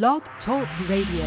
Blog Talk Radio.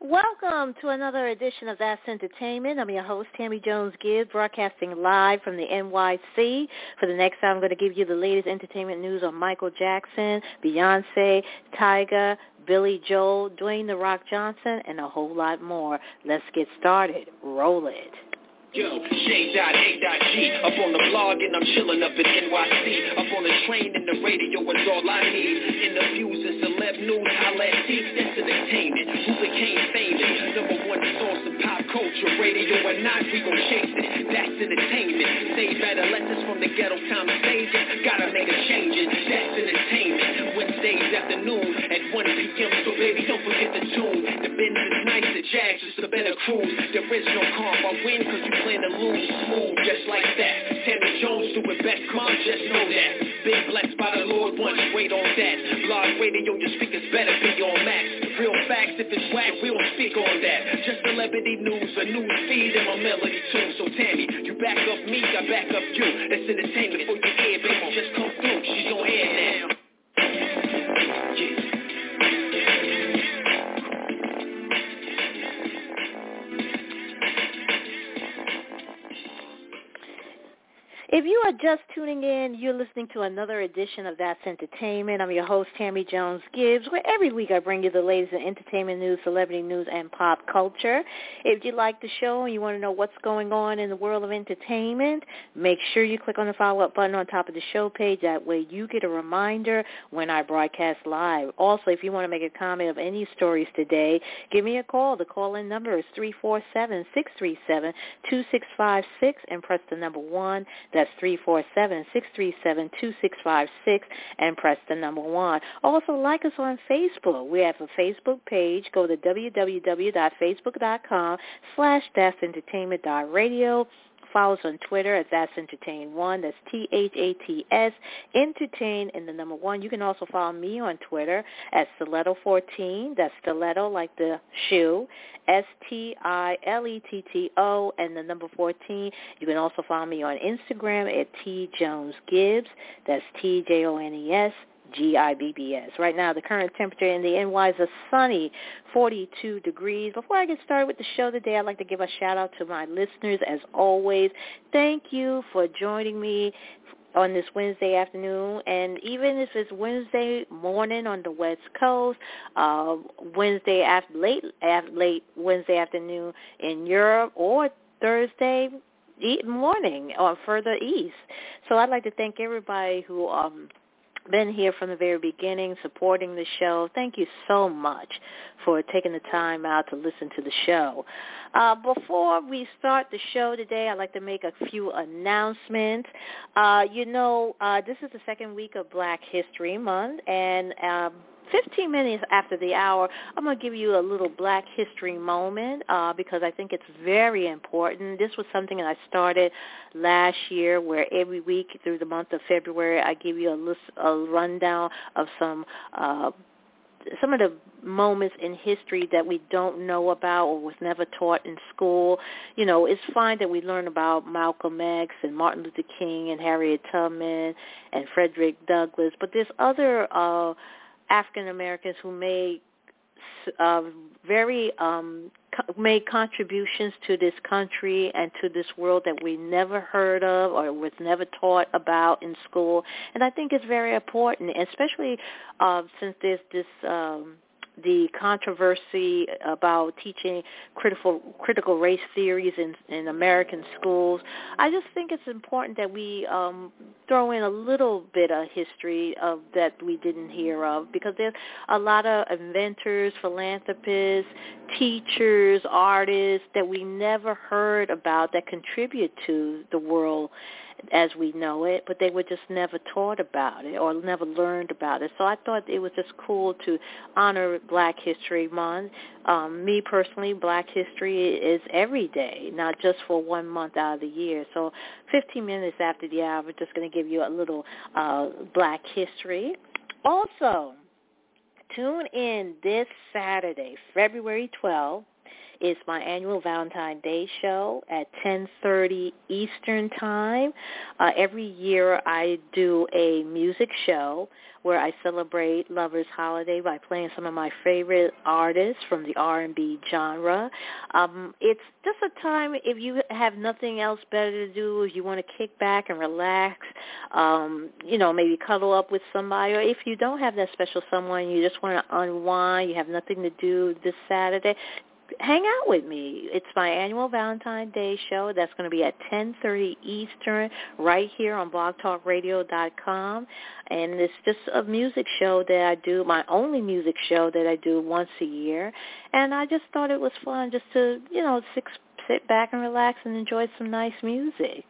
Welcome to another edition of That's Entertainment. I'm your host, Tammy Jones Gibbs, broadcasting live from the NYC. For the next hour, I'm going to give you the latest entertainment news on Michael Jackson, Beyonce, Tyga, Billy Joel, Dwayne The Rock Johnson, and a whole lot more. Let's get started. Roll it. Yo, J.A.G. Up on the blog and I'm chilling up in NYC. Up on the train and the radio is all I need. Interviews and celeb news, holla at T. That's entertainment. Who became famous? Number one source of pop culture. Radio or not, we gon' chase it. That's entertainment. Save adolescents from the ghetto time stages. Gotta make a change. In that's entertainment. Wednesdays afternoon at 1 p.m. So baby, don't forget the tune. The Benz is nice, the Jags is a better cruise. There is no calm, I win cause you plan to lose smooth just like that. Tammy Jones doing best, come just know that. Been blessed by the Lord once, wait on that. Blog radio, your speakers better be on max. Real facts, if it's whack, we don't speak on that. Just celebrity news, a news feed and my melody too. So Tammy, you back up me, I back up you. That's entertainment for your ear, baby. Just come through, she's on air now. Yeah. If you are just tuning in, you're listening to another edition of That's Entertainment. I'm your host, Tammy Jones Gibbs, where every week I bring you the latest in entertainment news, celebrity news, and pop culture. If you like the show and you want to know what's going on in the world of entertainment, make sure you click on the follow-up button on top of the show page. That way you get a reminder when I broadcast live. Also, if you want to make a comment of any stories today, give me a call. The call-in number is 347-637-2656 and press the number 1. That's 347-637-2656 and press the number 1. Also, like us on Facebook. We have a Facebook page. Go to www.facebook.com slash Radio. Follow us on Twitter at That's Entertain One. That's T H A T S Entertain and the number one. You can also follow me on Twitter at Stiletto fourteen. That's Stiletto like the shoe. S T I L E T T O and the number fourteen. You can also follow me on Instagram at T Jones Gibbs. That's T J O N E S G-I-B-B-S. Right now, the current temperature in the NY is a sunny 42 degrees. Before I get started with the show today, I'd like to give a shout-out to my listeners, as always. Thank you for joining me on this Wednesday afternoon, and even if it's Wednesday morning on the West Coast, uh, Wednesday after late, after late Wednesday afternoon in Europe, or Thursday morning or further east. So I'd like to thank everybody who um, been here from the very beginning, supporting the show. Thank you so much for taking the time out to listen to the show. Uh, before we start the show today, I'd like to make a few announcements. Uh, you know, uh, this is the second week of Black History Month, and um, 15 minutes after the hour, I'm going to give you a little Black History moment uh, because I think it's very important. This was something that I started last year where every week through the month of February, I give you a, list, a rundown of some uh, some of the moments in history that we don't know about or was never taught in school. You know, it's fine that we learn about Malcolm X and Martin Luther King and Harriet Tubman and Frederick Douglass, but there's other uh African Americans who made uh, very um, co- made contributions to this country and to this world that we never heard of or was never taught about in school. And I think it's very important, especially uh, since there's this um, the controversy about teaching critical critical race theories in in American schools. I just think it's important that we um, throw in a little bit of history of that we didn't hear of because there's a lot of inventors, philanthropists, teachers, artists that we never heard about that contribute to the world as we know it, but they were just never taught about it or never learned about it. So I thought it was just cool to honor Black History Month. Um, me personally, Black History is every day, not just for one month out of the year. So 15 minutes after the hour, we're just going to give you a little uh, Black History. Also, tune in this Saturday, February 12th is my annual Valentine's Day show at 10:30 Eastern Time. Uh, every year I do a music show where I celebrate lovers' holiday by playing some of my favorite artists from the R&B genre. Um, it's just a time if you have nothing else better to do, if you want to kick back and relax, um, you know, maybe cuddle up with somebody, or if you don't have that special someone, you just want to unwind, you have nothing to do this Saturday, hang out with me. It's my annual Valentine's Day show. That's going to be at 10:30 Eastern, right here on BlogTalkRadio.com, and it's just a music show that I do. My only music show that I do once a year, and I just thought it was fun just to you know six sit back and relax and enjoy some nice music.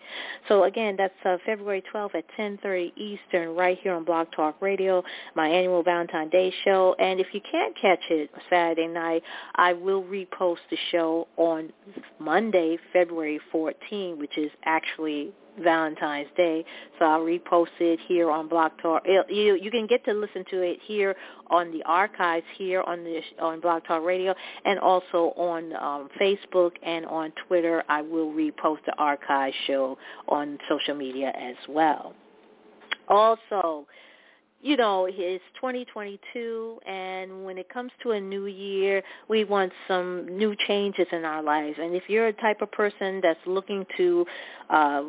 So again, that's uh, February 12th at 10:30 Eastern, right here on Blog Talk Radio, my annual Valentine's Day show. And if you can't catch it Saturday night, I will repost the show on Monday, February 14, which is actually Valentine's Day. So I'll repost it here on Blog Talk. You you can get to listen to it here on the archives here on the on Blog Talk Radio and also on um, Facebook and on Twitter. I will repost the archive show on social media as well. Also, you know, it's 2022, and when it comes to a new year, we want some new changes in our lives. And if you're a type of person that's looking to uh,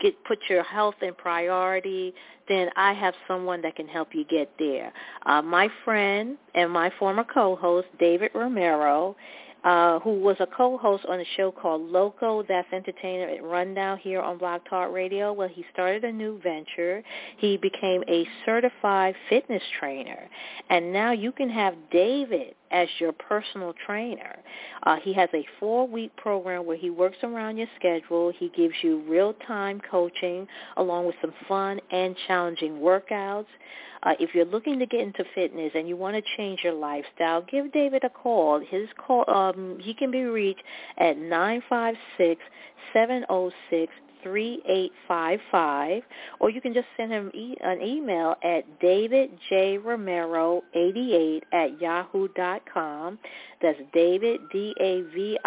get put your health in priority, then I have someone that can help you get there. Uh, my friend and my former co-host, David Romero, uh, who was a co-host on a show called Loco, That's at Rundown here on Blog Talk Radio. Well, he started a new venture. He became a certified fitness trainer. And now you can have David as your personal trainer. Uh, he has a four-week program where he works around your schedule. He gives you real-time coaching along with some fun and challenging workouts. Uh, if you're looking to get into fitness and you want to change your lifestyle, give David a call. His call, um, he can be reached at nine five six seven zero oh six 3855 or you can just send him e- an email at davidjromero88 at yahoo.com. That's David, D-A-V-I-D-J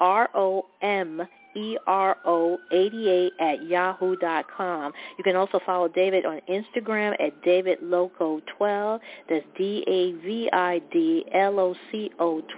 R-O-M E-R-O-88 at yahoo.com. You can also follow David on Instagram at DavidLoco12. That's D-A-V-I-D-L-O-C-O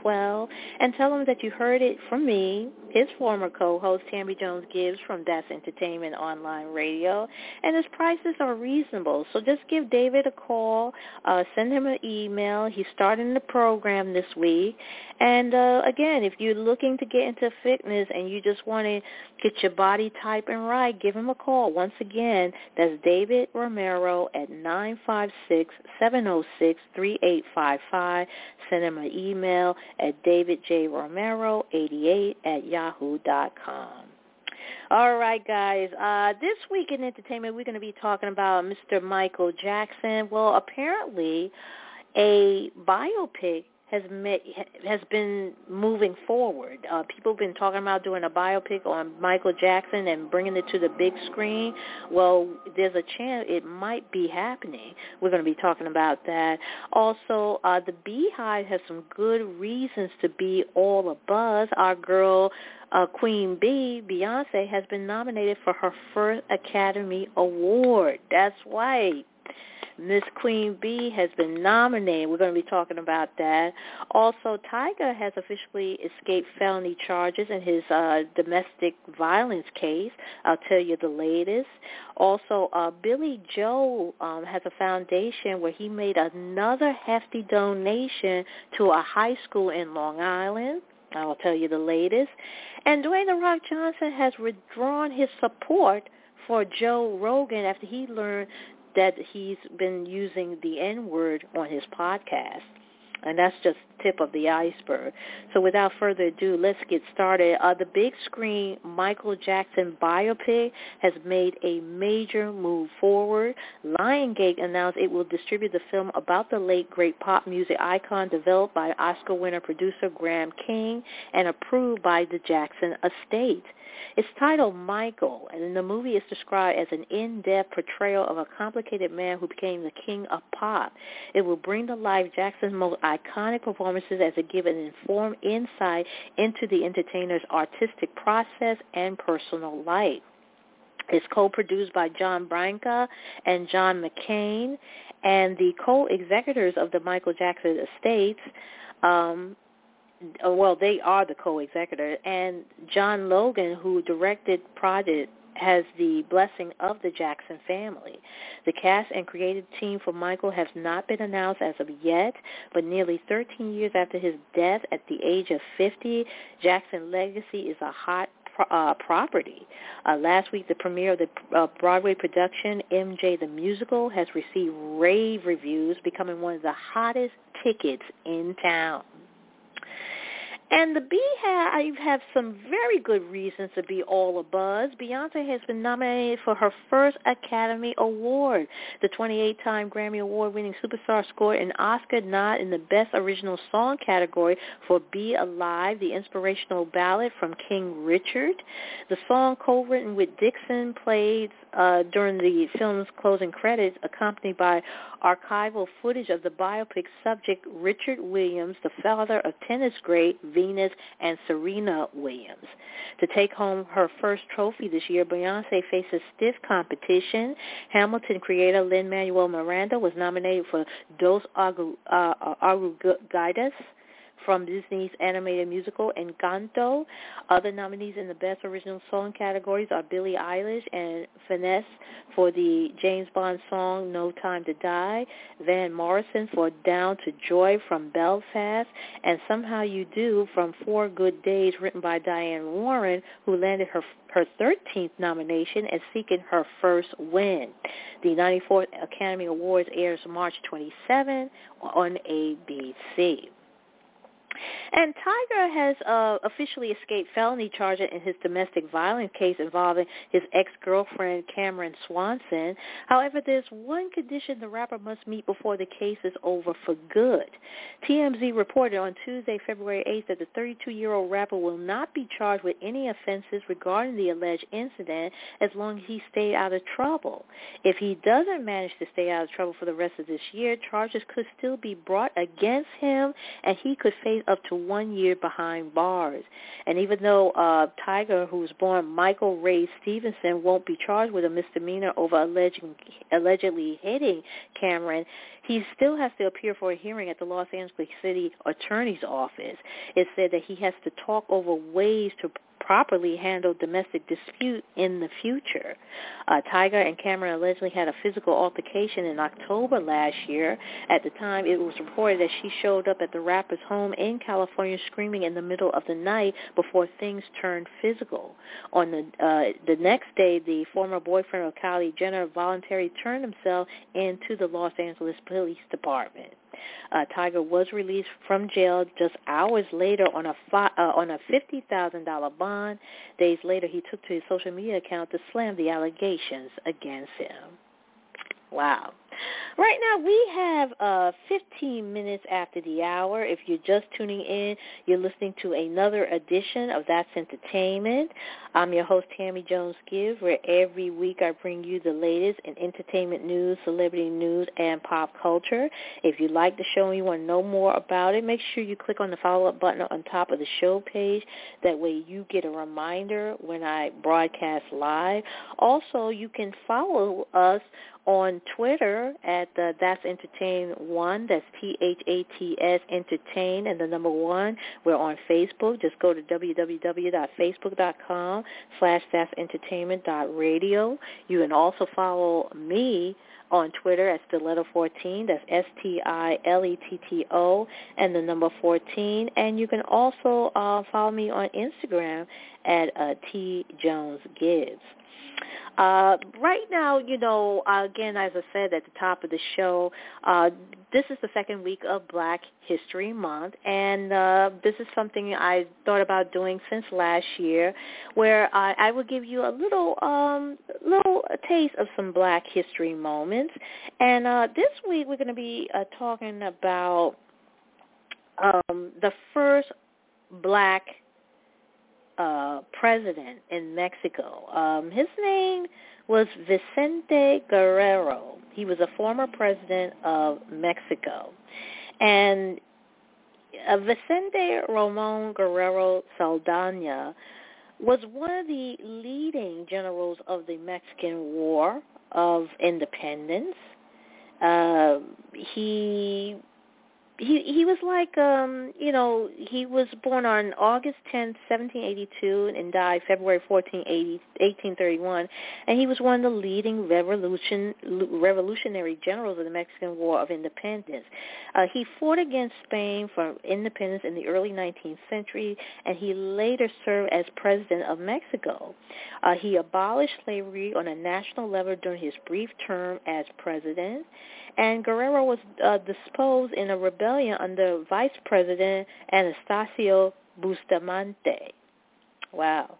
12. And tell him that you heard it from me, his former co-host, Tammy Jones-Gibbs from That's Entertainment Online Radio. And his prices are reasonable. So just give David a call. Uh, send him an email. He's starting the program this week. And uh, again, if you're looking to get into fitness and you just want to get your body type and right, give him a call. Once again, that's David Romero at 956-706-3855. Send him an email at davidjromero88 at yahoo.com. All right, guys. Uh, this week in entertainment, we're going to be talking about Mr. Michael Jackson. Well, apparently, a biopic has met, has been moving forward. Uh, people have been talking about doing a biopic on Michael Jackson and bringing it to the big screen. Well, there's a chance it might be happening. We're going to be talking about that. Also, uh, the Beehive has some good reasons to be all a buzz. Our girl uh, Queen Bee, Beyonce, has been nominated for her first Academy Award. That's right. Miss Queen Bee has been nominated. We're going to be talking about that. Also, Tyga has officially escaped felony charges in his uh, domestic violence case. I'll tell you the latest. Also, uh, Billy Joel um, has a foundation where he made another hefty donation to a high school in Long Island. I will tell you the latest. And Dwayne The Rock Johnson has withdrawn his support for Joe Rogan after he learned that he's been using the N-word on his podcast. And that's just tip of the iceberg. So without further ado, let's get started. Uh, the big screen Michael Jackson biopic has made a major move forward. Lionsgate announced it will distribute the film about the late great pop music icon developed by Oscar winner producer Graham King and approved by the Jackson estate. It's titled Michael, and the movie is described as an in-depth portrayal of a complicated man who became the king of pop. It will bring to life Jackson's most iconic performances as it gives an informed insight into the entertainer's artistic process and personal life. It's co-produced by John Branca and John McClain, and the co-executors of the Michael Jackson estates um, well, they are the co-executor, and John Logan, who directed Project has the blessing of the Jackson family. The cast and creative team for Michael has not been announced as of yet, but nearly 13 years after his death at the age of 50, Jackson Legacy is a hot uh, property. Uh, last week, the premiere of the uh, Broadway production, MJ the Musical, has received rave reviews, becoming one of the hottest tickets in town. And the Beehive have some very good reasons to be all abuzz. Beyonce has been nominated for her first Academy Award. The 28-time Grammy Award-winning superstar scored an Oscar nod in the Best Original Song category for Be Alive, the inspirational ballad from King Richard. The song, co-written with Dixson, played uh, during the film's closing credits, accompanied by archival footage of the biopic subject Richard Williams, the father of tennis great Venus and Serena Williams. To take home her first trophy this year, Beyonce faces stiff competition. Hamilton creator Lin-Manuel Miranda was nominated for Dos Oruguitas uh, from Disney's animated musical Encanto. Other nominees in the Best Original Song categories are Billie Eilish and Finneas for the James Bond song No Time to Die, Van Morrison for Down to Joy from Belfast, and Somehow You Do from Four Good Days written by Diane Warren, who landed her her 13th nomination and seeking her first win. The 94th Academy Awards airs March 27 on ABC. And Tyga has uh, officially escaped felony charges in his domestic violence case involving his ex-girlfriend Camaryn Swanson. However, there's one condition the rapper must meet before the case is over for good. TMZ reported on Tuesday, February 8th, that the 32-year-old rapper will not be charged with any offenses regarding the alleged incident as long as he stayed out of trouble. If he doesn't manage to stay out of trouble for the rest of this year, charges could still be brought against him, and he could face up to one year behind bars. And even though uh, Tyga, who was born Michael Ray Stevenson, won't be charged with a misdemeanor over alleging, allegedly hitting Camaryn, he still has to appear for a hearing at the Los Angeles City Attorney's Office. It said that he has to talk over ways to properly handle domestic dispute in the future. Uh, Tyga and Camaryn allegedly had a physical altercation in October last year. At the time, it was reported that she showed up at the rapper's home in California screaming in the middle of the night before things turned physical. On the uh, the next day, the former boyfriend of Kylie Jenner voluntarily turned himself into the Los Angeles Police Department. Uh, Tyga was released from jail just hours later on a fi- uh, on a fifty thousand dollar bond. Days later, he took to his social media account to slam the allegations against him. Wow. Right now we have uh, 15 minutes after the hour. If you're just tuning in, you're listening to another edition of That's Entertainment. I'm your host, Tammy Jones-Gibbs, where every week I bring you the latest in entertainment news, celebrity news, and pop culture. If you like the show and you want to know more about it, make sure you click on the follow-up button on top of the show page. That way you get a reminder when I broadcast live. Also, you can follow us on Twitter at That's Entertain One. That's T H A T S Entertain and the number one. We're on Facebook. Just go to www.facebook.com slash That's Entertainment Radio. You can also follow me on Twitter at Stiletto14. That's S-T-I-L-E-T-T-O and the number 14. And you can also uh, follow me on Instagram at uh, T Jones Gibbs. Uh, right now, you know, again, as I said at the top of the show, uh, this is the second week of Black History Month, and uh, this is something I thought about doing since last year, where I, I will give you a little, um, little taste of some Black History moments. And uh, this week, we're going to be uh, talking about um, the first Black uh, president in Mexico. Um, his name was Vicente Guerrero. He was a former president of Mexico. And uh, Vicente Ramon Guerrero Saldana was one of the leading generals of the Mexican War of Independence. Uh, he he he was like um you know he was born on August 10th 1782 and died February 14 1831 and he was one of the leading revolution revolutionary generals of the Mexican War of Independence. Uh, he fought against Spain for independence in the early 19th century and he later served as president of Mexico. Uh, he abolished slavery on a national level during his brief term as president and Guerrero was uh, disposed in a rebellion under Vice President Anastasio Bustamante. Wow.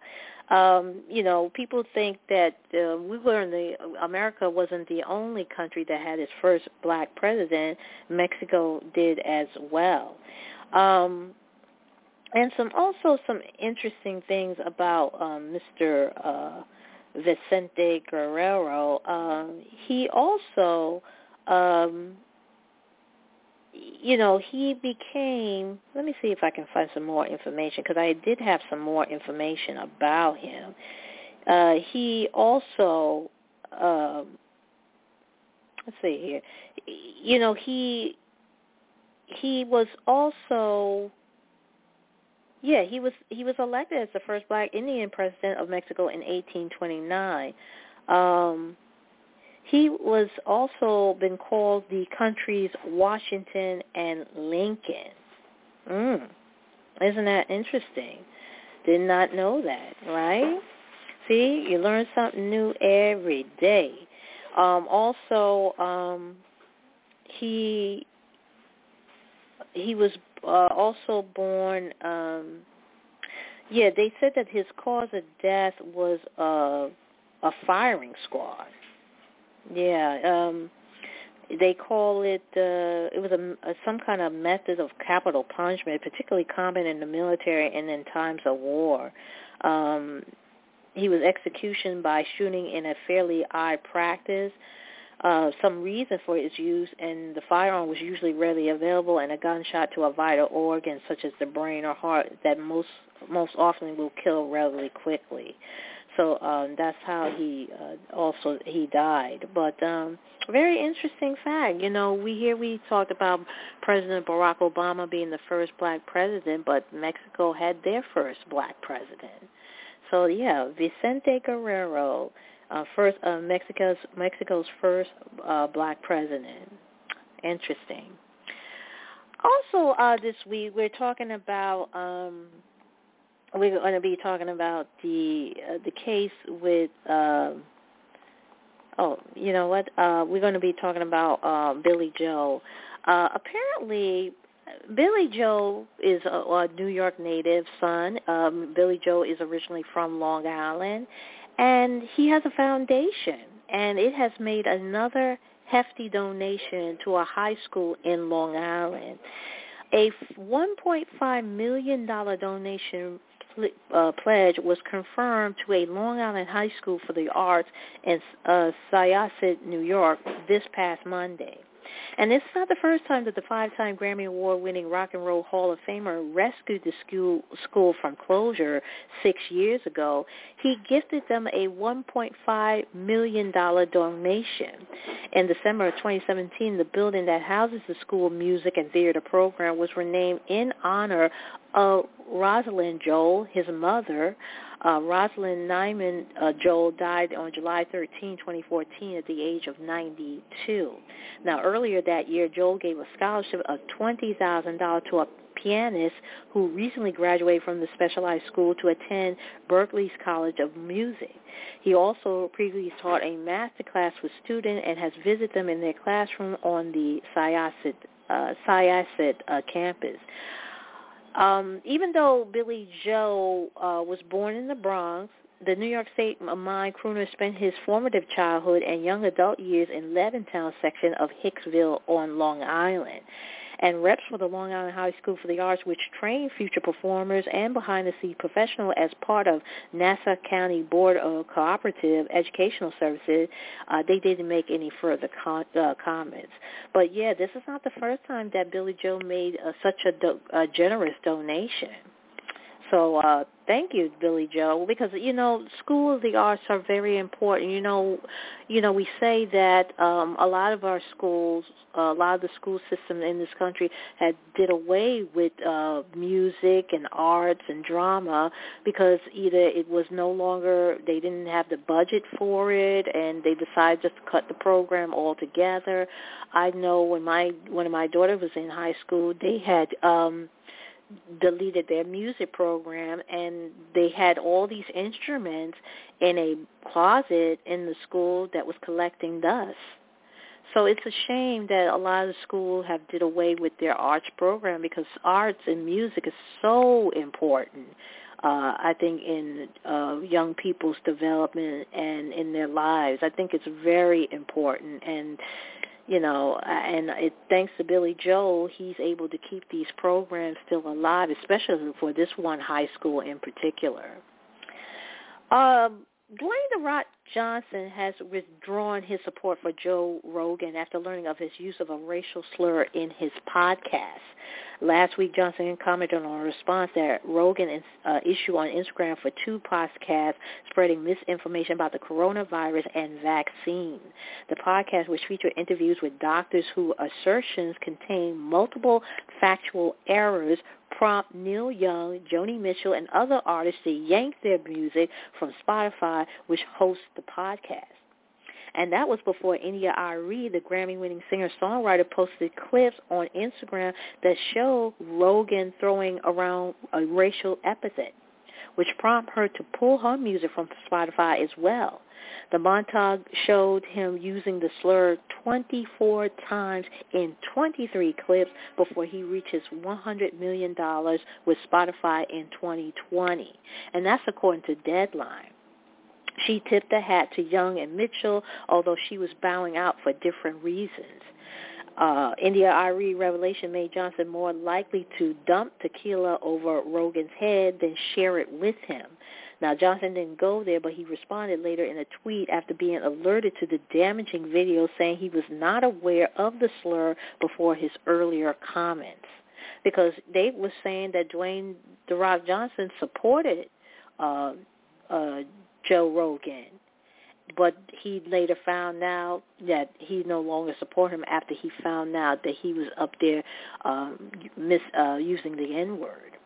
Um, you know, people think that uh, we were in the America wasn't the only country that had its first black president. Mexico did as well. Um, and some also some interesting things about um, Mr. Uh, Vicente Guerrero. Um, he also um, you know, he became, let me see if I can find some more information because I did have some more information about him. Uh, he also, um, let's see here, you know, he, he was also, yeah, he was, he was elected as the first black Indian president of Mexico in 1829. Um, he was also been called the country's Washington and Lincoln. Mm. Isn't that interesting? Did not know that, right? See, you learn something new every day. Um, also, um, he he was uh, also born. Um, yeah, they said that his cause of death was uh, a firing squad. Yeah, um they call it uh it was a, a some kind of method of capital punishment, particularly common in the military and in times of war. Um he was execution by shooting in a fairly odd practice. Uh, some reason for its use, and the firearm was usually readily available, and a gunshot to a vital organ such as the brain or heart that most most often will kill relatively quickly. So um, that's how he uh, also he died. But um, very interesting fact. You know, we here we talked about President Barack Obama being the first black president, but Mexico had their first black president. So yeah, Vicente Guerrero, uh, first uh, Mexico's Mexico's first uh, black president. Interesting. Also, uh, this week we're talking about um, we're going to be talking about the uh, the case with uh, oh you know what uh, we're going to be talking about uh, Billy Joel. Uh, apparently, Billy Joel is a, a New York native son. Um, Billy Joel is originally from Long Island, and he has a foundation, and it has made another hefty donation to a high school in Long Island. A $1.5 million donation uh, pledge was confirmed to a Long Island high school for the arts in uh, Syosset, New York, this past Monday. And it's not the first time that the five-time Grammy Award-winning Rock and Roll Hall of Famer rescued the school, school from closure six years ago. He gifted them a $1.5 million donation. In December of 2017, the building that houses the school music and theater program was renamed in honor of Rosalind Joel, his mother, uh, Rosalind Nyman uh, Joel died on July 13, 2014 at the age of 92. Now, earlier that year, Joel gave a scholarship of $20,000 to a pianist who recently graduated from the specialized school to attend Berklee's College of Music. He also previously taught a master class with students and has visited them in their classroom on the Syosset, uh, Syosset uh, campus. Um, even though Billy Joel uh, was born in the Bronx, the New York State mine crooner spent his formative childhood and young adult years in Levittown section of Hicksville on Long Island and reps for the Long Island High School for the Arts, which train future performers and behind-the-scenes professionals as part of Nassau County Board of Cooperative Educational Services. Uh, they didn't make any further con- uh, comments. But yeah, this is not the first time that Billy Joel made uh, such a, do- a generous donation. So uh, thank you, Billy Joel, because you know school of the arts are very important. You know, you know we say that um, a lot of our schools, uh, a lot of the school system in this country had did away with uh, music and arts and drama because either it was no longer they didn't have the budget for it and they decided just to cut the program altogether. I know when my when my daughter was in high school, they had. um deleted their music program and they had all these instruments in a closet in the school that was collecting dust. So it's a shame that a lot of schools have did away with their arts program because arts and music is so important. Uh, I think in uh, young people's development and in their lives, I think it's very important. And you know, and it, thanks to Billy Joel, he's able to keep these programs still alive, especially for this one high school in particular. Um, Dwayne The Rock Johnson has withdrawn his support for Joe Rogan after learning of his use of a racial slur in his podcast. Last week, Johnson commented on a response that Rogan uh, issued on Instagram for two podcasts spreading misinformation about the coronavirus and vaccine. The podcast, which featured interviews with doctors whose assertions contain multiple factual errors, prompt Neil Young, Joni Mitchell, and other artists to yank their music from Spotify, which hosts the podcast. And that was before India.Arie, the Grammy-winning singer-songwriter, posted clips on Instagram that show Rogan throwing around a racial epithet, which prompted her to pull her music from Spotify as well. The montage showed him using the slur 24 times in 23 clips before he reaches $100 million with Spotify in 2020. And that's according to Deadline. She tipped the hat to Young and Mitchell, although she was bowing out for different reasons. Uh, India.Arie revelation made Johnson more likely to dump tequila over Rogan's head than share it with him. Now, Johnson didn't go there, but he responded later in a tweet after being alerted to the damaging video saying he was not aware of the slur before his earlier comments. Because they were saying that Dwayne The Rock Johnson supported uh, uh, Joe Rogan. But he later found out that he no longer support him after he found out that he was up there um, mis, uh, using the N-word.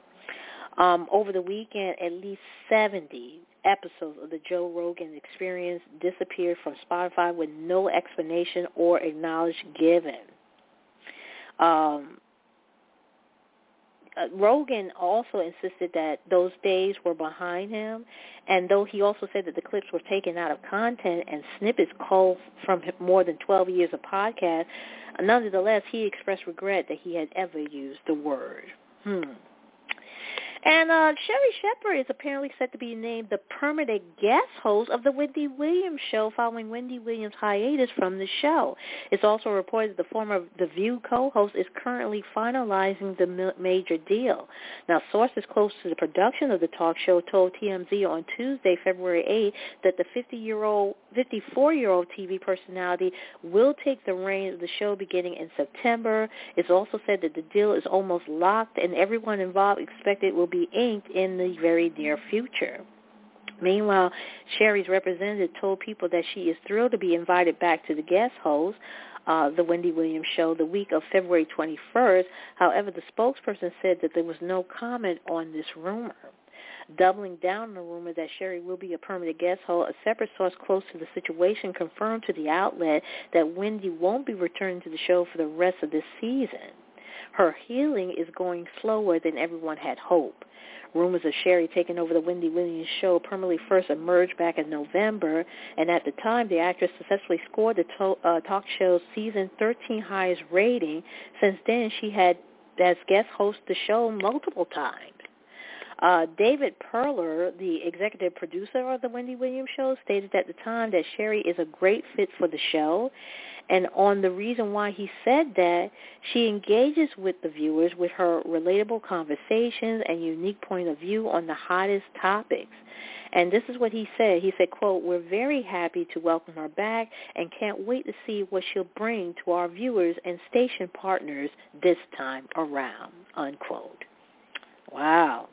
Um, over the weekend, at least 70 episodes of the Joe Rogan Experience disappeared from Spotify with no explanation or acknowledgement given. Um, uh, Rogan also insisted that those days were behind him, and though he also said that the clips were taken out of content and snippets culled from more than 12 years of podcast, nonetheless, he expressed regret that he had ever used the word. Hmm. And uh, Sherri Shepherd is apparently set to be named the permanent guest host of the Wendy Williams show following Wendy Williams' hiatus from the show. It's also reported that the former The View co-host is currently finalizing the major deal. Now, sources close to the production of the talk show told TMZ on Tuesday, February 8, that the 50-year-old, 54-year-old TV personality will take the reins of the show beginning in September. It's also said that the deal is almost locked and everyone involved expected it will be inked in the very near future. Meanwhile, Sherri's representative told people that she is thrilled to be invited back to the guest host, uh, the Wendy Williams show, the week of February 21st. However, the spokesperson said that there was no comment on this rumor. Doubling down on the rumor that Sherri will be a permanent guest host, a separate source close to the situation confirmed to the outlet that Wendy won't be returning to the show for the rest of this season. Her healing is going slower than everyone had hoped. Rumors of Sherri taking over the Wendy Williams show permanently first emerged back in November, and at the time, the actress successfully scored the to- uh, talk show's season 13 highest rating. Since then, she had as guest host the show multiple times. Uh, David Perler, the executive producer of the Wendy Williams Show, stated at the time that Sherri is a great fit for the show. And on the reason why he said that, she engages with the viewers with her relatable conversations and unique point of view on the hottest topics. And this is what he said. He said, quote, we're very happy to welcome her back and can't wait to see what she'll bring to our viewers and station partners this time around, unquote. Wow.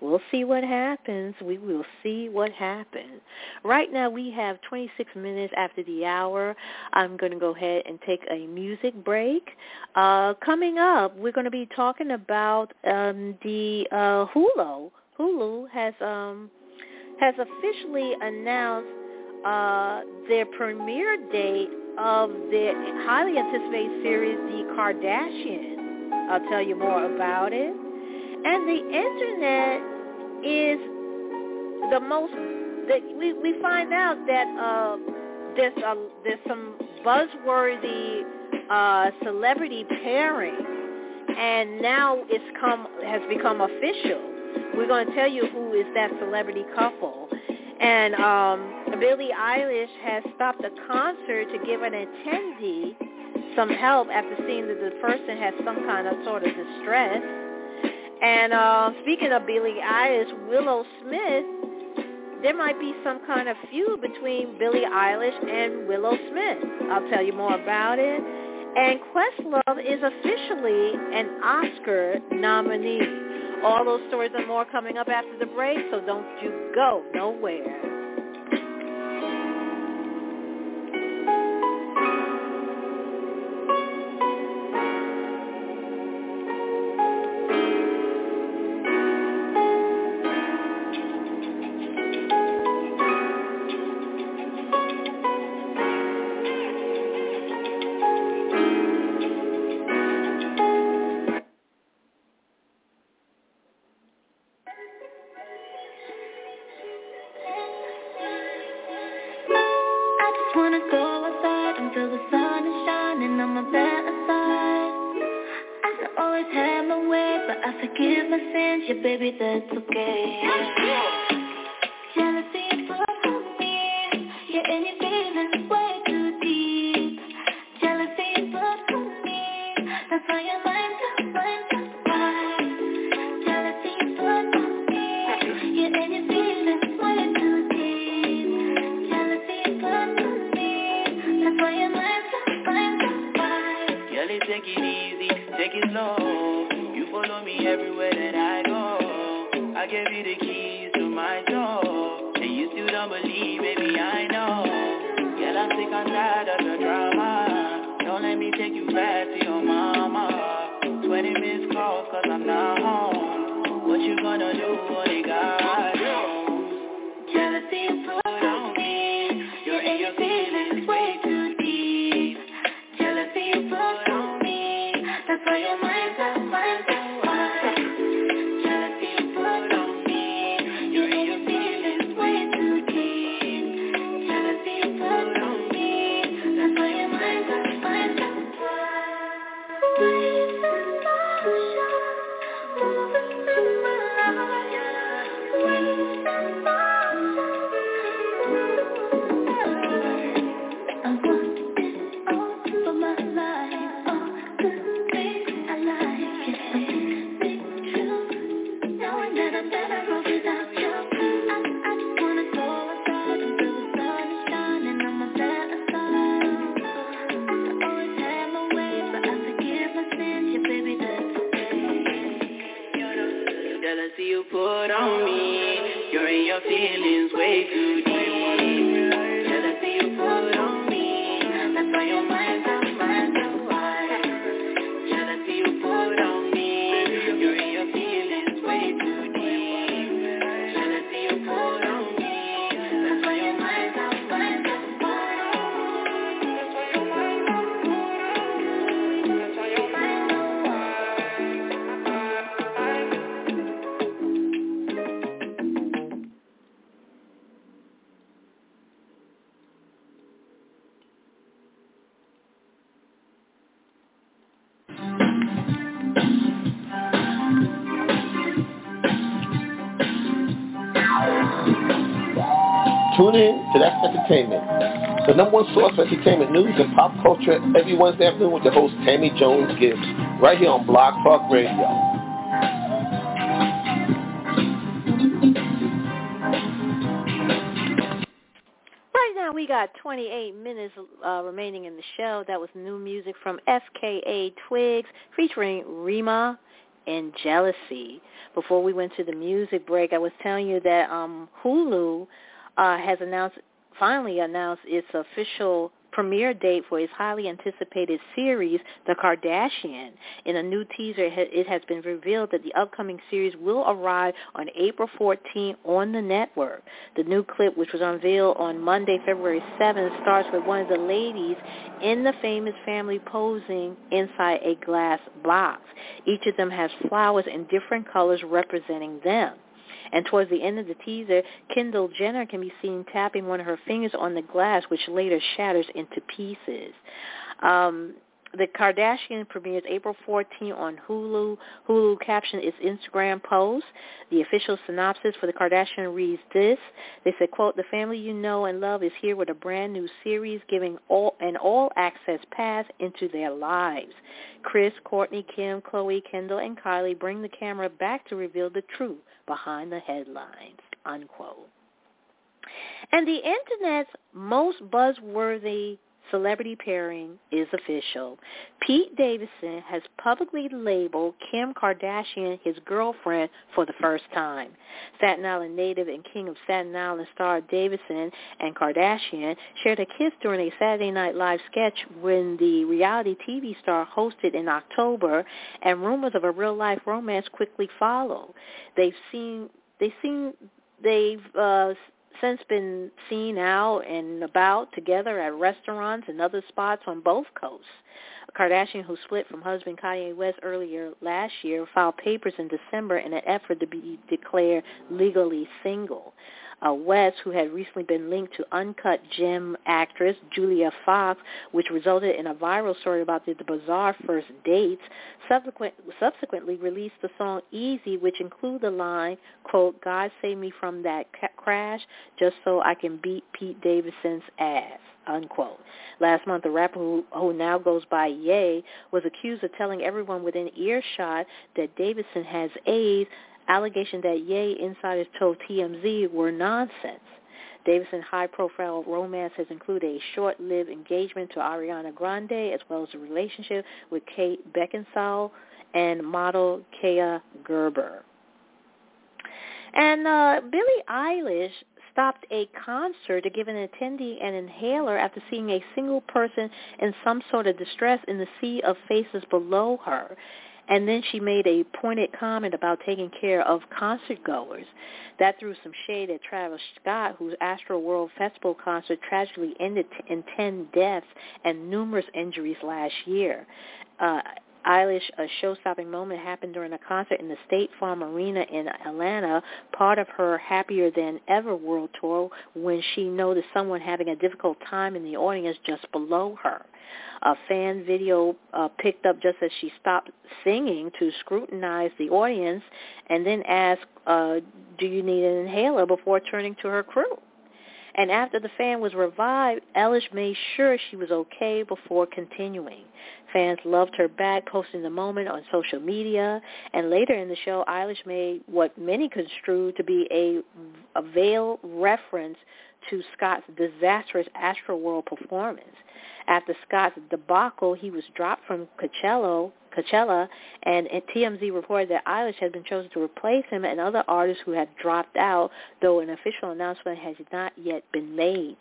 We'll see what happens. We will see what happens. Right now we have 26 minutes after the hour. I'm going to go ahead and take a music break. Uh, coming up, we're going to be talking about um, the uh, Hulu. Hulu has um, has officially announced uh, their premiere date of their highly anticipated series, The Kardashians. I'll tell you more about it. And the internet is the most that we we find out that uh, there's a, there's some buzzworthy uh, celebrity pairing, and now it's come has become official. We're going to tell you who is that celebrity couple. And um, Billie Eilish has stopped a concert to give an attendee some help after seeing that the person has some kind of sort of distress. And uh, speaking of Billie Eilish, Willow Smith, there might be some kind of feud between Billie Eilish and Willow Smith. I'll tell you more about it. And Questlove is officially an Oscar nominee. All those stories and more coming up after the break, so don't you go nowhere. To That's Entertainment, the number one source for entertainment news and pop culture every Wednesday afternoon with your host Tammy Jones Gibbs, right here on Blog Talk Radio. Right now we got 28 minutes uh, remaining in the show. That was new music from FKA Twigs featuring Rema and Jealousy. Before we went to the music break, I was telling you that um, Hulu uh, has announced, finally announced its official premiere date for its highly anticipated series, The Kardashian. In a new teaser, it has been revealed that the upcoming series will arrive on April 14 on the network. The new clip, which was unveiled on Monday, February 7th, starts with one of the ladies in the famous family posing inside a glass box. Each of them has flowers in different colors representing them. And towards the end of the teaser, Kendall Jenner can be seen tapping one of her fingers on the glass, which later shatters into pieces. Um, the Kardashian premieres April 14 on Hulu. Hulu captioned its Instagram post. The official synopsis for the Kardashian reads this. They said, quote, the family you know and love is here with a brand new series giving all an all-access pass into their lives. Kris, Kourtney, Kim, Khloe, Kendall, and Kylie bring the camera back to reveal the truth behind the headlines, unquote. And the Internet's most buzzworthy celebrity pairing is official. Pete Davidson has publicly labeled Kim Kardashian his girlfriend for the first time. Staten Island native and King of Staten Island star Davidson and Kardashian shared a kiss during a Saturday Night Live sketch when the reality TV star hosted in October, and rumors of a real-life romance quickly followed. They've seen they seen they've uh, since been seen out and about together at restaurants and other spots on both coasts. Kardashian, who split from husband Kanye West earlier last year, filed papers in December in an effort to be declared legally single uh, West, who had recently been linked to Uncut Gem actress Julia Fox, which resulted in a viral story about the, the bizarre first dates, subsequent, subsequently released the song Easy, which included the line, quote, God save me from that ca- crash just so I can beat Pete Davidson's ass unquote. Last month, the rapper who, who now goes by Ye was accused of telling everyone within earshot that Davidson has AIDS Allegations that Ye insiders told TMZ were nonsense. Davidson's high-profile romance has included a short-lived engagement to Ariana Grande as well as a relationship with Kate Beckinsale and model Kaia Gerber. And uh, Billie Eilish stopped a concert to give an attendee an inhaler after seeing a single person in some sort of distress in the sea of faces below her. And then she made a pointed comment about taking care of concert goers. That threw some shade at Travis Scott, whose Astroworld Festival concert tragically ended in 10 deaths and numerous injuries last year. Uh, Eilish, a show-stopping moment happened during a concert in the State Farm Arena in Atlanta, part of her Happier Than Ever world tour, when she noticed someone having a difficult time in the audience just below her. A fan video uh, picked up just as she stopped singing to scrutinize the audience and then ask, uh, do you need an inhaler before turning to her crew? And after the fan was revived, Eilish made sure she was okay before continuing. Fans loved her back, posting the moment on social media. And later in the show, Eilish made what many construed to be a, a veiled reference to Scott's disastrous Astroworld performance. After Scott's debacle, he was dropped from Coachella, Coachella, and TMZ reported that Eilish had been chosen to replace him and other artists who have dropped out, though an official announcement has not yet been made.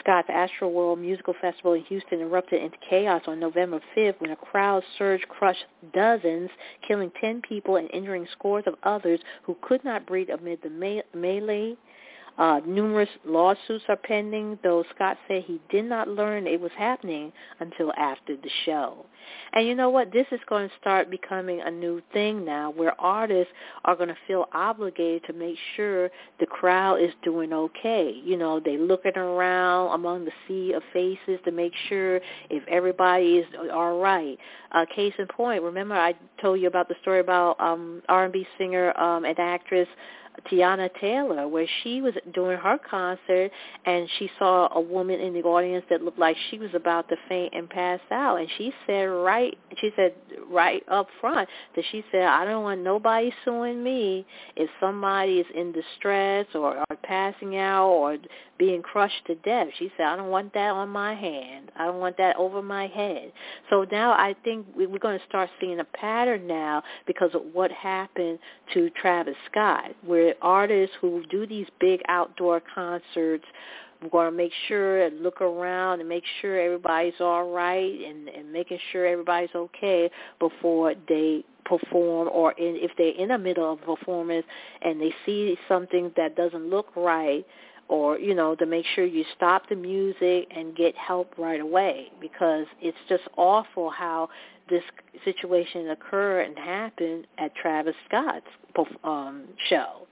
Scott's Astroworld Musical Festival in Houston erupted into chaos on November 5th when a crowd surge crushed dozens, killing 10 people and injuring scores of others who could not breathe amid the me- melee uh, numerous lawsuits are pending, though Scott said he did not learn it was happening until after the show. And you know what? This is going to start becoming a new thing now where artists are going to feel obligated to make sure the crowd is doing okay. You know, they looking around among the sea of faces to make sure if everybody is all right. Uh, case in point, remember I told you about the story about um, R&B singer um, and actress Teyana Taylor, where she was doing her concert and she saw a woman in the audience that looked like she was about to faint and pass out. And she said right, she said right up front that she said, I don't want nobody suing me if somebody is in distress or, or passing out or being crushed to death. She said, I don't want that on my hand. I don't want that over my head. So now I think we're going to start seeing a pattern now because of what happened to Travis Scott, where artists who do these big outdoor concerts we're going to make sure and look around and make sure everybody's all right and, and making sure everybody's okay before they perform or in, if they're in the middle of a performance and they see something that doesn't look right or you know to make sure you stop the music and get help right away because it's just awful how this situation occurred and happened at Travis Scott's um, show.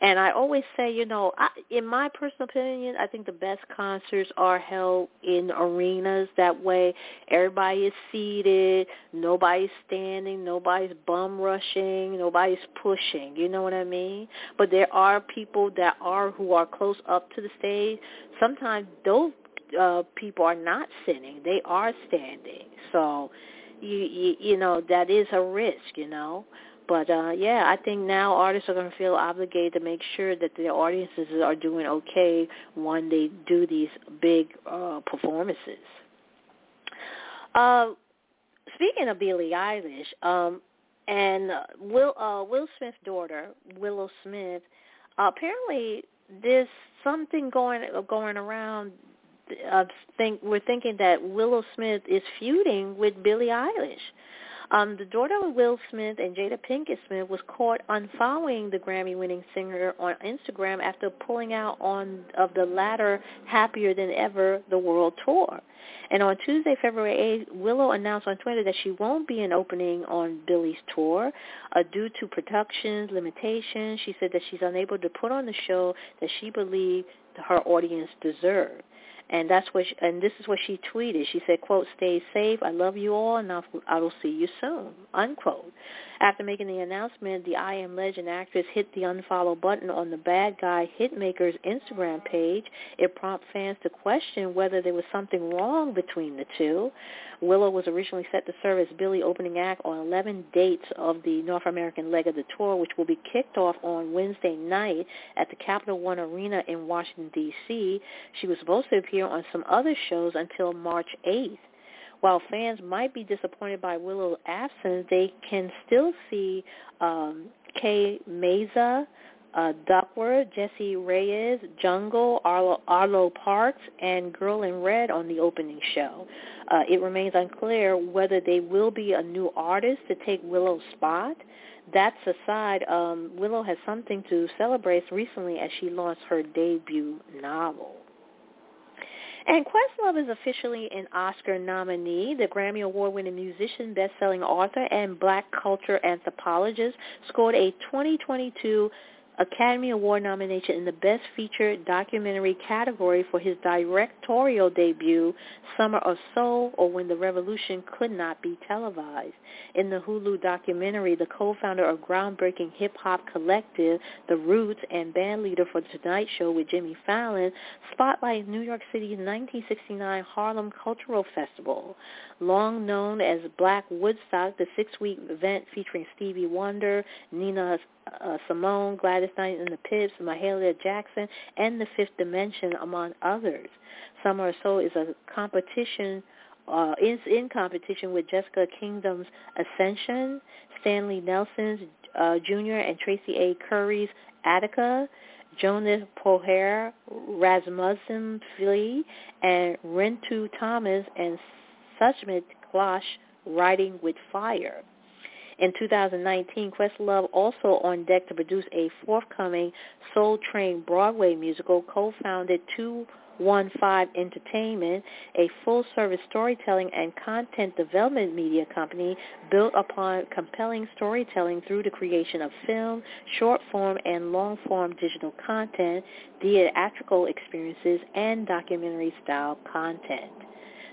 And I always say, you know, I, in my personal opinion, I think the best concerts are held in arenas. That way, everybody is seated, nobody's standing, nobody's bum rushing, nobody's pushing. You know what I mean? But there are people that are who are close up to the stage. Sometimes those uh, people are not sitting; they are standing. So, you, you you know that is a risk. You know. But uh, yeah, I think now artists are going to feel obligated to make sure that their audiences are doing okay when they do these big uh, performances. Uh, speaking of Billie Eilish, um, and uh, Will uh, Will Smith's daughter, Willow Smith, uh, apparently there's something going going around. Uh, think we're thinking that Willow Smith is feuding with Billie Eilish. Um, the daughter of Will Smith and Jada Pinkett Smith was caught unfollowing the Grammy-winning singer on Instagram after pulling out on of the latter Happier Than Ever the World Tour. And on Tuesday, February 8th, Willow announced on Twitter that she won't be an opening on Billie's tour uh, due to production limitations. She said that she's unable to put on the show that she believed her audience deserved. And that's what, she, and this is what she tweeted. She said, "quote Stay safe. I love you all, and I will see you soon." Unquote. After making the announcement, the I Am Legend actress hit the unfollow button on the Bad Guy Hitmaker's Instagram page. It prompted fans to question whether there was something wrong between the two. Willow was originally set to serve as Billie opening act on 11 dates of the North American leg of the tour, which will be kicked off on Wednesday night at the Capital One Arena in Washington, D.C. She was supposed to appear on some other shows until March 8th. While fans might be disappointed by Willow's absence, they can still see um, Kay Meza, uh, Duckwrth, Jessie Reyez, Jungle, Arlo, Arlo Parks, and Girl in Red on the opening show. Uh, it remains unclear whether they will be a new artist to take Willow's spot. That's aside, um, Willow has something to celebrate recently as she launched her debut novel. And Questlove is officially an Oscar nominee. The Grammy Award-winning musician, best-selling author, and black culture anthropologist scored a 2022 Academy Award nomination in the Best Feature Documentary category for his directorial debut, Summer of Soul, or When the Revolution Could Not Be Televised. In the Hulu documentary, the co-founder of groundbreaking hip-hop collective, The Roots, and band leader for The Tonight Show with Jimmy Fallon, spotlights New York City's 1969 Harlem Cultural Festival. Long known as Black Woodstock, the six-week event featuring Stevie Wonder, Nina uh, Simone, Gladys Knight and the Pips, Mahalia Jackson, and The Fifth Dimension, among others. Summer Soul is a competition uh, is in competition with Jessica Kingdon's Ascension, Stanley Nelson's uh, Jr. and Tracy A. Curry's Attica, Jonas Poher, Rasmussen Flee, and Rintu Thomas and Sushmit Ghosh Riding with Fire. In 2019, Questlove also on deck to produce a forthcoming Soul Train Broadway musical, co-founded 215 Entertainment, a full-service storytelling and content development media company built upon compelling storytelling through the creation of film, short-form and long-form digital content, theatrical experiences, and documentary-style content.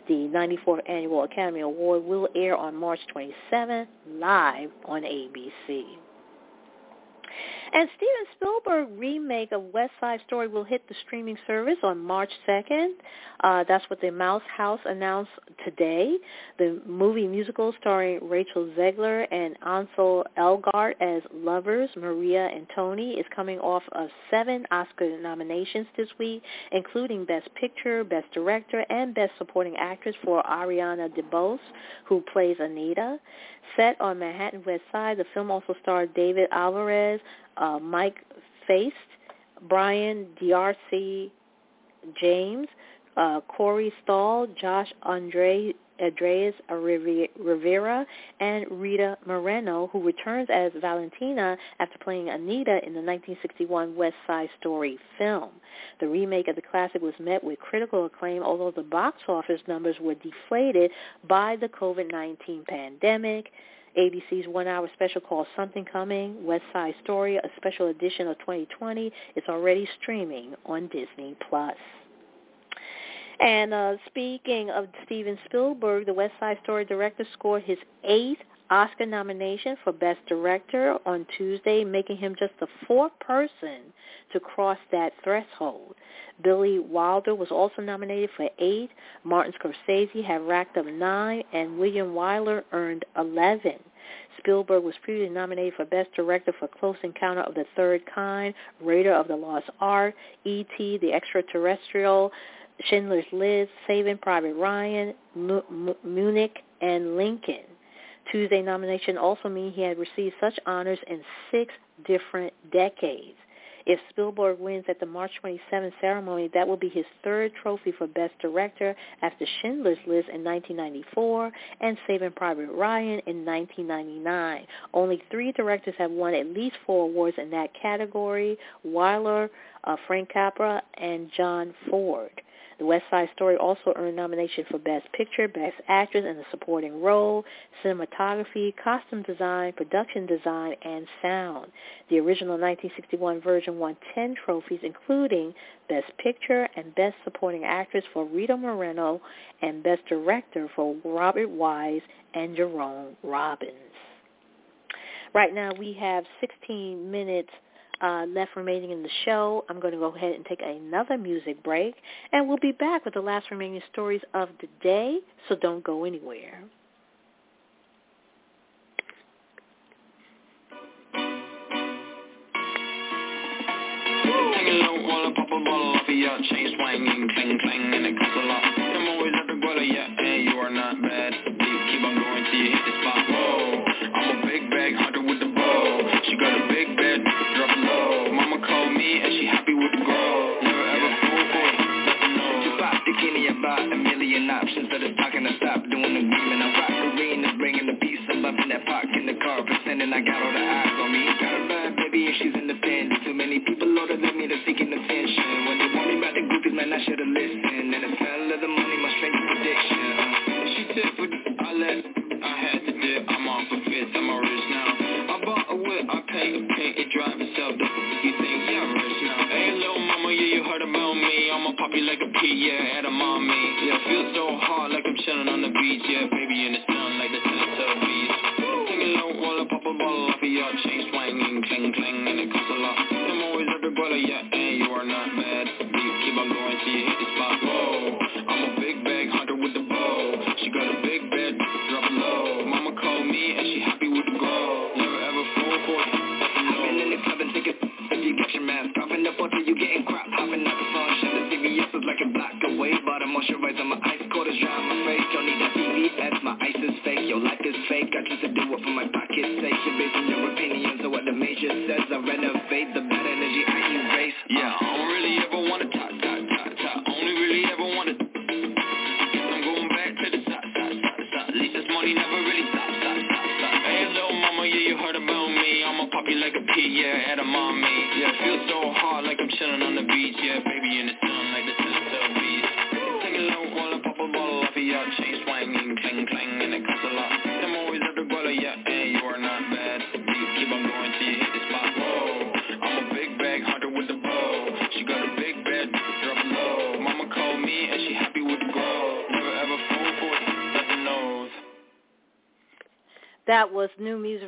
The 94th Annual Academy Award will air on March 27th live on ABC. And Steven Spielberg remake of West Side Story will hit the streaming service on March 2nd. Uh, that's what the Mouse House announced today. The movie musical starring Rachel Zegler and Ansel Elgort as lovers Maria and Tony is coming off of seven Oscar nominations this week, including Best Picture, Best Director, and Best Supporting Actress for Ariana DeBose, who plays Anita. Set on Manhattan West Side, the film also starred David Alvarez, uh, Mike Faist, Brian D'Arcy James, uh, Corey Stoll, Josh Andre, Andreas Rivera, and Rita Moreno, who returns as Valentina after playing Anita in the 1961 West Side Story film. The remake of the classic was met with critical acclaim, although the box office numbers were deflated by the COVID-19 pandemic. ABC's one-hour special called Something Coming, West Side Story, a special edition of 2020, is already streaming on Disney+. Plus. And uh, speaking of Steven Spielberg, the West Side Story director scored his eighth Oscar nomination for Best Director on Tuesday, making him just the fourth person to cross that threshold. Billy Wilder was also nominated for eight. Martin Scorsese had racked up nine, and William Wyler earned 11. Spielberg was previously nominated for Best Director for Close Encounter of the Third Kind, Raiders of the Lost Ark, E.T., The Extraterrestrial, Schindler's List, Saving Private Ryan, M- Munich, and Lincoln. Tuesday nomination also means he had received such honors in six different decades. If Spielberg wins at the March 27th ceremony, that will be his third trophy for Best Director after Schindler's List in 1994 and Saving Private Ryan in 1999. Only three directors have won at least four awards in that category, Wyler, uh, Frank Capra, and John Ford. The West Side Story also earned nomination for Best Picture, Best Actress in a Supporting Role, Cinematography, Costume Design, Production Design, and Sound. The original 1961 version won 10 trophies, including Best Picture and Best Supporting Actress for Rita Moreno and Best Director for Robert Wise and Jerome Robbins. Right now we have 16 minutes uh, left remaining in the show. I'm going to go ahead and take another music break, and we'll be back with the last remaining stories of the day, so don't go anywhere. The about a million options. Instead of talking to stop doing the agreement. I rock arenas, bringing the peace. I'm loving that park in the car, pretending I got all the eyes on me. Got a bad baby and she's independent. Too many people older than me, they're seeking attention. When they warn me about the groupies, man, I should've listened. And the smell of the money, my addiction. Uh, she tipped with I let, I had to dip. I'm off a fifth, I'm a rich now. I bought a whip, I paint a paint, it drive itself. The you think? Yeah, I'm me. I'ma pop you like a pea, yeah, at a mommy. Yeah, feel so hard like I'm chilling on the beach. Yeah, baby in the sun like the Teletubbies. Singing low while I pop a bottle off of your chain swinging, cling cling, and it costs a lot. I'm always every brother, yeah, and you are not bad.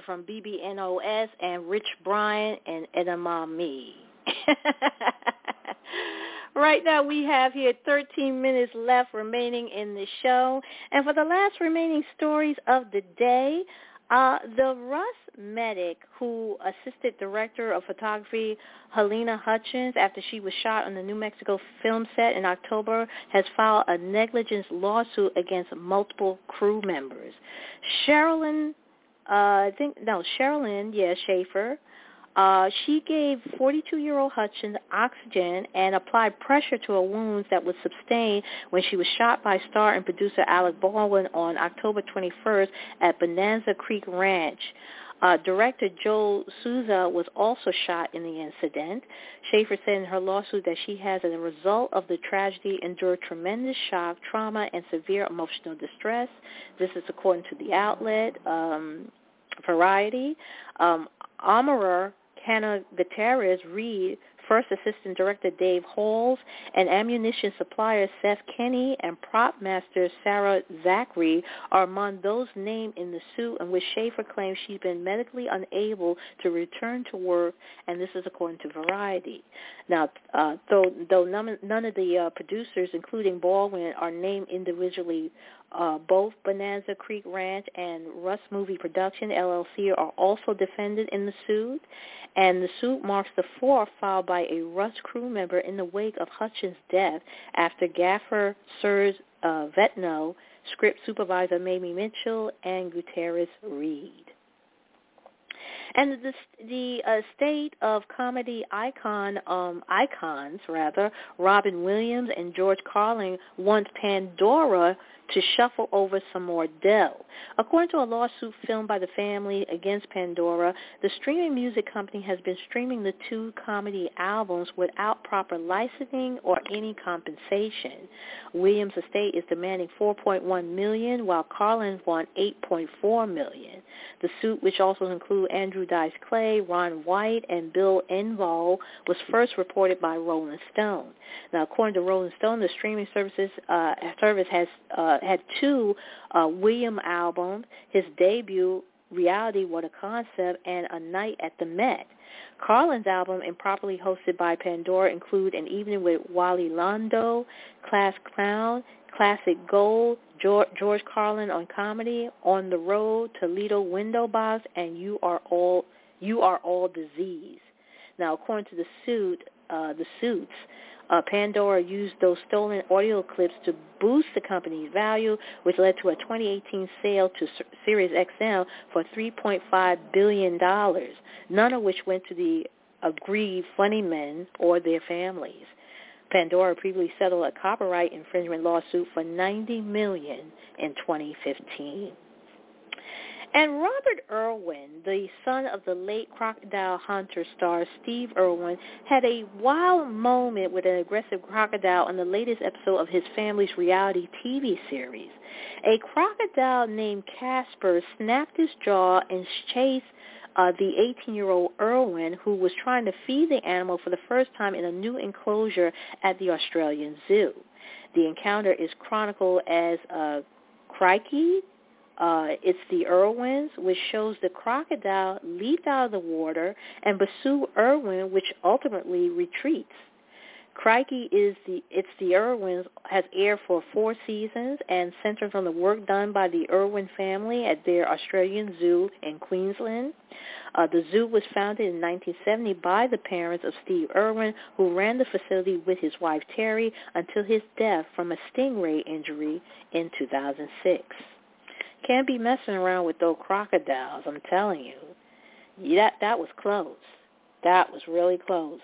From BBNOS and Rich Brian and Edamame. right now we have here 13 minutes left remaining in the show. And for the last remaining stories of the day, uh, the Rust medic who assisted director of photography Halyna Hutchins after she was shot on the New Mexico film set in October has filed a negligence lawsuit against multiple crew members. Sherilyn, uh, I think, no, Sherilyn, yeah, Schaefer, uh, she gave 42-year-old Hutchins oxygen and applied pressure to her wounds that was sustained when she was shot by star and producer Alec Baldwin on October 21st at Bonanza Creek Ranch. Uh, director Joe Souza was also shot in the incident. Schaefer said in her lawsuit that she has, as a result of the tragedy, endured tremendous shock, trauma, and severe emotional distress. This is according to the outlet um, Variety. Um, Armorer Hannah Reed, First Assistant Director Dave Halls, and ammunition supplier Seth Kenney and prop master Sarah Zachry are among those named in the suit in which Schaefer claims she's been medically unable to return to work, and this is according to Variety. Now, uh, though, though none, none of the uh, producers, including Baldwin, are named individually uh, both Bonanza Creek Ranch and Rust Movie Production, LLC, are also defended in the suit, and the suit marks the fourth filed by a Rust crew member in the wake of Hutchins' death after gaffer Serge uh, Vetno, script supervisor Mamie Mitchell, and Gutierrez Reed. And the the uh, state of comedy icon um, icons rather Robin Williams and George Carlin want Pandora to shuffle over some more dough. According to a lawsuit filmed by the family against Pandora, the streaming music company has been streaming the two comedy albums without proper licensing or any compensation. Williams' estate is demanding 4.1 million, while Carlin won 8.4 million. The suit, which also includes Andrew Dice Clay, Ron White, and Bill Engvall, was first reported by Rolling Stone. Now, according to Rolling Stone, the streaming services uh, service has uh, had two uh, William albums, his debut Reality What a Concept, and A Night at the Met. Carlin's album, improperly hosted by Pandora, include An Evening with Wally Londo, Class Clown, Classic Gold, George, Carlin on comedy, On the Road, Toledo Window Box, and You Are All You Are All Disease. Now, according to the suit, uh, the suits, uh, Pandora used those stolen audio clips to boost the company's value, which led to a 2018 sale to Sirius XM for $3.5 billion, none of which went to the aggrieved funny men or their families. Pandora previously settled a copyright infringement lawsuit for $90 million in 2015. And Robert Irwin, the son of the late Crocodile Hunter star Steve Irwin, had a wild moment with an aggressive crocodile on the latest episode of his family's reality TV series. A crocodile named Casper snapped his jaw and chased uh, the 18-year-old Irwin, who was trying to feed the animal for the first time in a new enclosure at the Australian Zoo. The encounter is chronicled as a Crikey, uh, it's the Irwins, which shows the crocodile leap out of the water and pursue Irwin, which ultimately retreats. Crikey is the it's the Irwins has aired for four seasons and centers on the work done by the Irwin family at their Australian zoo in Queensland. Uh, the zoo was founded in 1970 by the parents of Steve Irwin, who ran the facility with his wife Terri until his death from a stingray injury in 2006. Can't be messing around with those crocodiles, I'm telling you. That that was close. That was really close.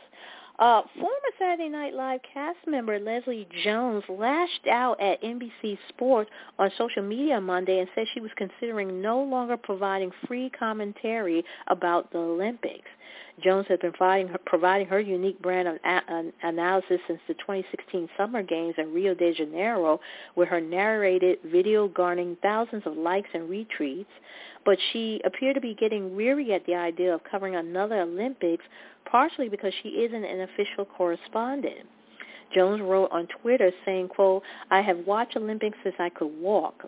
Uh, former Saturday Night Live cast member Leslie Jones lashed out at NBC Sports on social media Monday and said she was considering no longer providing free commentary about the Olympics. Jones has been providing her, providing her unique brand of a- analysis since the 2016 Summer Games in Rio de Janeiro, where her narrated video garnering thousands of likes and retweets. But she appeared to be getting weary at the idea of covering another Olympics, partially because she isn't an official correspondent. Jones wrote on Twitter saying, quote, I have watched Olympics since I could walk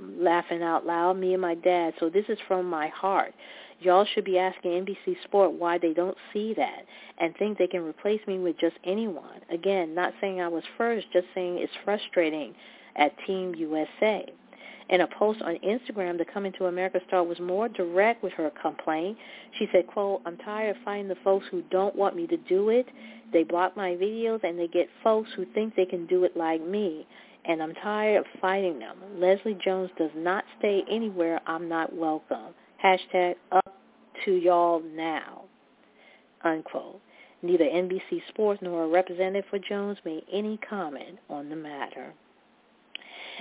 laughing out loud, me and my dad. So this is from my heart. Y'all should be asking NBC Sport why they don't see that and think they can replace me with just anyone. Again, not saying I was first, just saying it's frustrating at Team USA. In a post on Instagram, the Coming to America star was more direct with her complaint. She said, quote, I'm tired of finding the folks who don't want me to do it. They block my videos and they get folks who think they can do it like me. And I'm tired of fighting them. Leslie Jones does not stay anywhere I'm not welcome. Hashtag up to y'all now. Unquote. Neither NBC Sports nor a representative for Jones made any comment on the matter.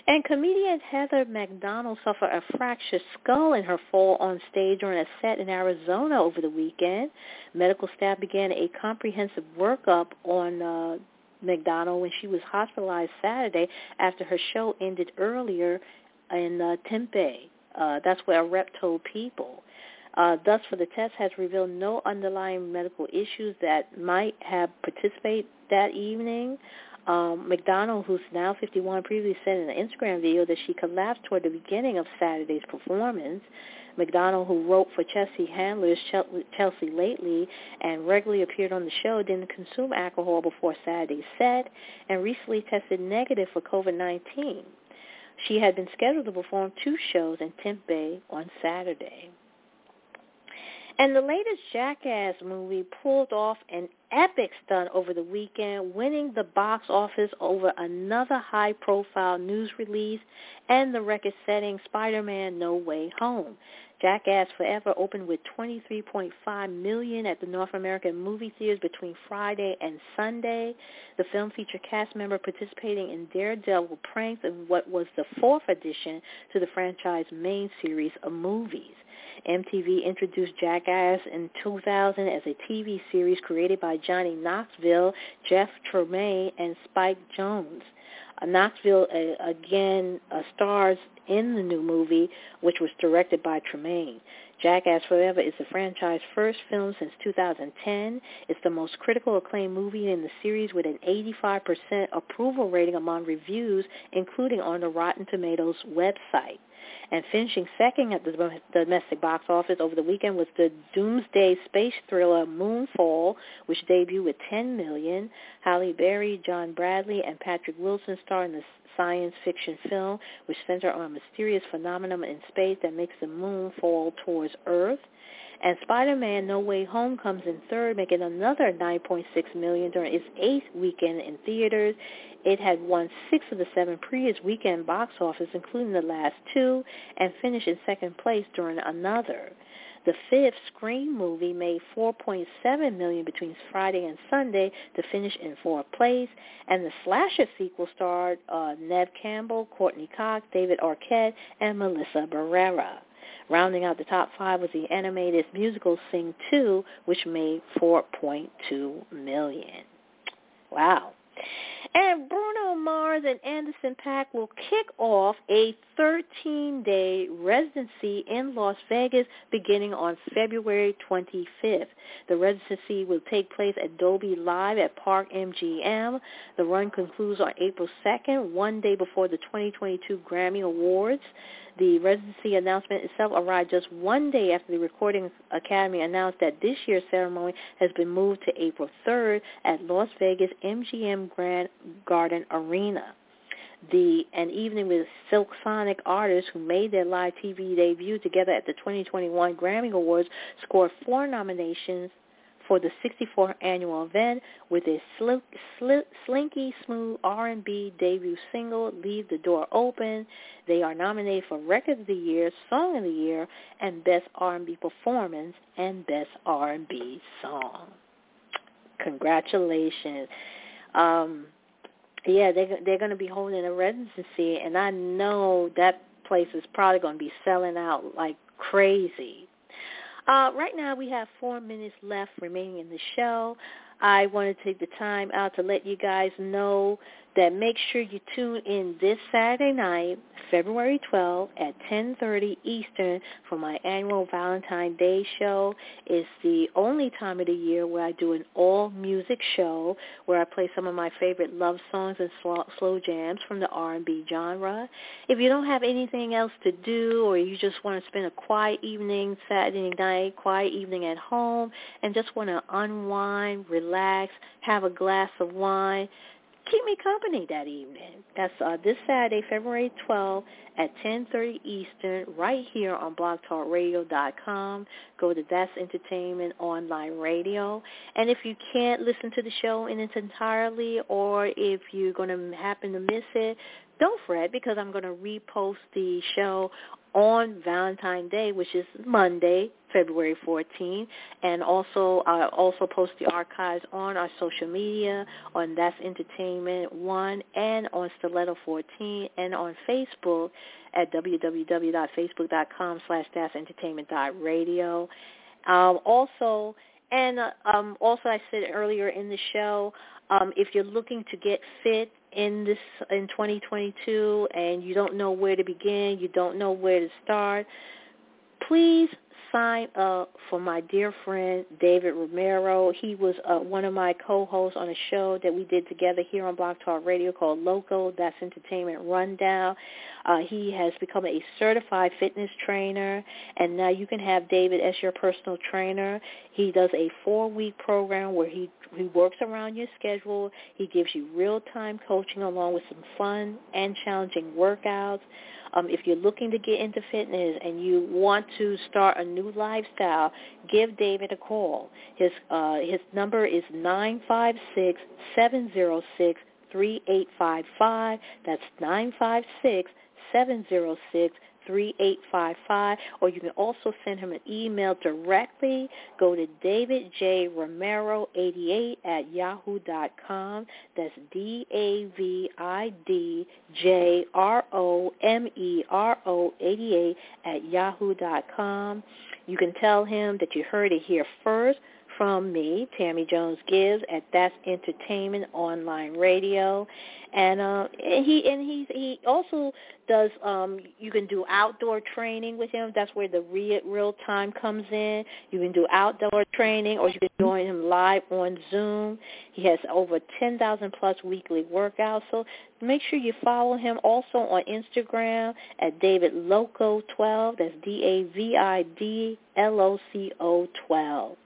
And comedian Heather McDonald suffered a fractured skull in her fall on stage during a set in Arizona over the weekend. Medical staff began a comprehensive workup on uh, McDonald when she was hospitalized Saturday after her show ended earlier in uh, Tempe. Uh, that's where a rep told people. Uh, thus, for the test has revealed no underlying medical issues that might have participated that evening. Um, McDonald, who's now 51, previously said in an Instagram video that she collapsed toward the beginning of Saturday's performance. McDonald, who wrote for Chelsea Handler's Chelsea Lately and regularly appeared on the show, didn't consume alcohol before Saturday's set and recently tested negative for COVID-19. She had been scheduled to perform two shows in Tempe on Saturday. And the latest Jackass movie pulled off an epic stunt over the weekend, winning the box office over another high-profile news release and the record-setting Spider-Man No Way Home. Jackass Forever opened with 23.5 million at the North American movie theaters between Friday and Sunday. The film featured cast members participating in daredevil pranks in what was the fourth addition to the franchise main series of movies. MTV introduced Jackass in 2000 as a TV series created by Johnny Knoxville, Jeff Tremaine, and Spike Jonze. Knoxville again stars in the new movie, which was directed by Tremaine. Jackass Forever is the franchise's first film since 2010. It's the most critical acclaimed movie in the series with an 85% approval rating among reviews, including on the Rotten Tomatoes website. And finishing second at the domestic box office over the weekend was the doomsday space thriller Moonfall, which debuted with 10 million. Halle Berry, John Bradley, and Patrick Wilson star in the science fiction film, which centers on a mysterious phenomenon in space that makes the moon fall towards Earth. And Spider-Man No Way Home comes in third, making another 9.6 million during its eighth weekend in theaters. It had won six of the seven previous weekend box office, including the last two, and finished in second place during another. The fifth Scream movie made 4.7 million between Friday and Sunday to finish in fourth place, and the slasher sequel starred uh, Neve Campbell, Courteney Cox, David Arquette, and Melissa Barrera. Rounding out the top five was the animated musical Sing 2, which made 4.2 million. Wow. And Bruno Mars and Anderson .Paak will kick off a 13-day residency in Las Vegas beginning on February 25th. The residency will take place at Dolby Live at Park MGM. The run concludes on April 2nd, one day before the 2022 Grammy Awards. The residency announcement itself arrived just one day after the Recording Academy announced that this year's ceremony has been moved to April 3rd at Las Vegas MGM Grand Garden Arena. The An Evening with Silk Sonic artists who made their live TV debut together at the 2021 Grammy Awards scored four nominations for the 64th annual event with a sl- sl- slinky smooth R&B debut single, Leave the Door Open. They are nominated for Record of the Year, Song of the Year, and Best R&B Performance and Best R&B Song. Congratulations. Um, yeah, they, they're going to be holding a residency, and I know that place is probably going to be selling out like crazy. Uh, right now we have four minutes left remaining in the show. I want to take the time out to let you guys know that make sure you tune in this Saturday night, February 12th at 10:30 Eastern for my annual Valentine's Day show. It's the only time of the year where I do an all music show where I play some of my favorite love songs and slow jams from the R&B genre. If you don't have anything else to do or you just want to spend a quiet evening Saturday night, quiet evening at home and just want to unwind, relax, have a glass of wine, keep me company that evening. That's uh, this Saturday, February 12th at 10:30 Eastern, right here on BlogTalkRadio.com. Go to That's Entertainment Online Radio, and if you can't listen to the show in its entirely, or if you're going to happen to miss it, don't fret because I'm going to repost the show on Valentine's Day, which is Monday, February 14th, and also I also post the archives on our social media on That's Entertainment One and on Stiletto 14 and on Facebook at www.facebook.com slash That's Entertainment Radio. Um, also, and um, also I said earlier in the show, um, if you're looking to get fit in this in 2022 and you don't know where to begin, you don't know where to start, please sign up for my dear friend David Romero. He was uh, one of my co-hosts on a show that we did together here on Blog Talk Radio called Loco, That's Entertainment Rundown. Uh, he has become a certified fitness trainer, and now you can have David as your personal trainer. He does a four-week program where he he works around your schedule. He gives you real-time coaching along with some fun and challenging workouts. Um, if you're looking to get into fitness and you want to start a new lifestyle, give David a call. His uh, his number is nine five six seven zero six three eight five five. That's nine five six seven zero six 3855, or you can also send him an email directly. Go to davidjromero88 at yahoo.com. That's D-A-V-I-D-J-R-O-M-E-R-O 88 at yahoo.com. You can tell him that you heard it here first from me, Tammy Jones Gibbs, at That's Entertainment Online Radio, and uh, he and he he also does. Um, you can do outdoor training with him. That's where the real real time comes in. You can do outdoor training, or you can join him live on Zoom. He has over ten thousand plus weekly workouts. So make sure you follow him also on Instagram at David Loco twelve. That's D A V I D L O C O twelve.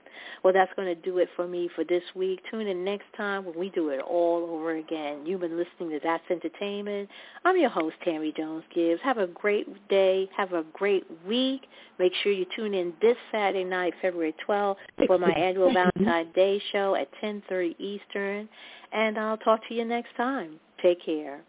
Well, that's going to do it for me for this week. Tune in next time when we do it all over again. You've been listening to That's Entertainment. I'm your host, Tammy Jones Gibbs. Have a great day. Have a great week. Make sure you tune in this Saturday night, February 12th, for my annual Valentine's Day show at 10.30 Eastern. And I'll talk to you next time. Take care.